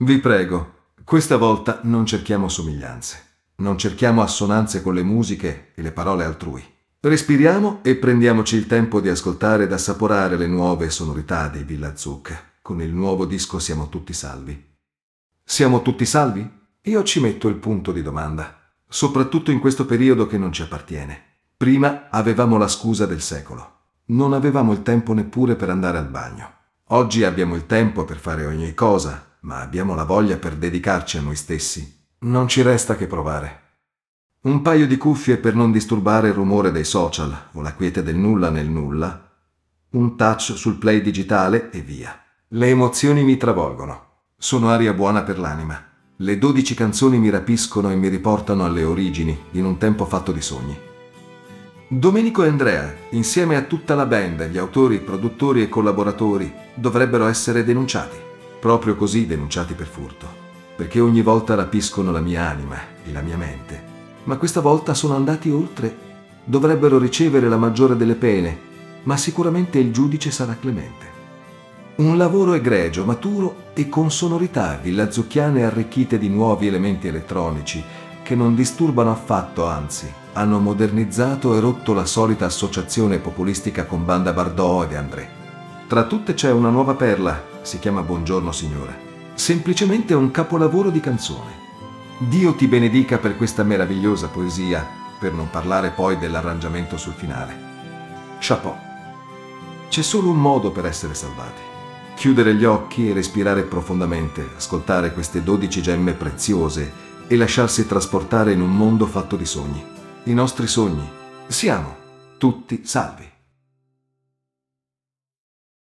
Vi prego, questa volta non cerchiamo somiglianze. Non cerchiamo assonanze con le musiche e le parole altrui. Respiriamo e prendiamoci il tempo di ascoltare ed assaporare le nuove sonorità dei Villa Zuc. Con il nuovo disco siamo tutti salvi. Siamo tutti salvi? Io ci metto il punto di domanda, soprattutto in questo periodo che non ci appartiene. Prima avevamo la scusa del secolo. Non avevamo il tempo neppure per andare al bagno. Oggi abbiamo il tempo per fare ogni cosa, ma abbiamo la voglia per dedicarci a noi stessi non ci resta che provare. Un paio di cuffie per non disturbare il rumore dei social o la quiete del nulla nel nulla. Un touch sul play digitale e via. Le emozioni mi travolgono. Sono aria buona per l'anima. Le dodici canzoni mi rapiscono e mi riportano alle origini, in un tempo fatto di sogni. Domenico e Andrea, insieme a tutta la band, gli autori, produttori e collaboratori, dovrebbero essere denunciati. Proprio così denunciati per furto perché ogni volta rapiscono la mia anima e la mia mente. Ma questa volta sono andati oltre. Dovrebbero ricevere la maggiore delle pene, ma sicuramente il giudice sarà clemente. Un lavoro egregio, maturo e con sonorità villazzucchiane arricchite di nuovi elementi elettronici che non disturbano affatto, anzi, hanno modernizzato e rotto la solita associazione populistica con Banda Bardot e De André. Tra tutte c'è una nuova perla, si chiama Buongiorno Signore semplicemente un capolavoro di canzone. Dio ti benedica per questa meravigliosa poesia, per non parlare poi dell'arrangiamento sul finale. Chapeau. C'è solo un modo per essere salvati. Chiudere gli occhi e respirare profondamente, ascoltare queste dodici gemme preziose e lasciarsi trasportare in un mondo fatto di sogni. I nostri sogni. Siamo tutti salvi.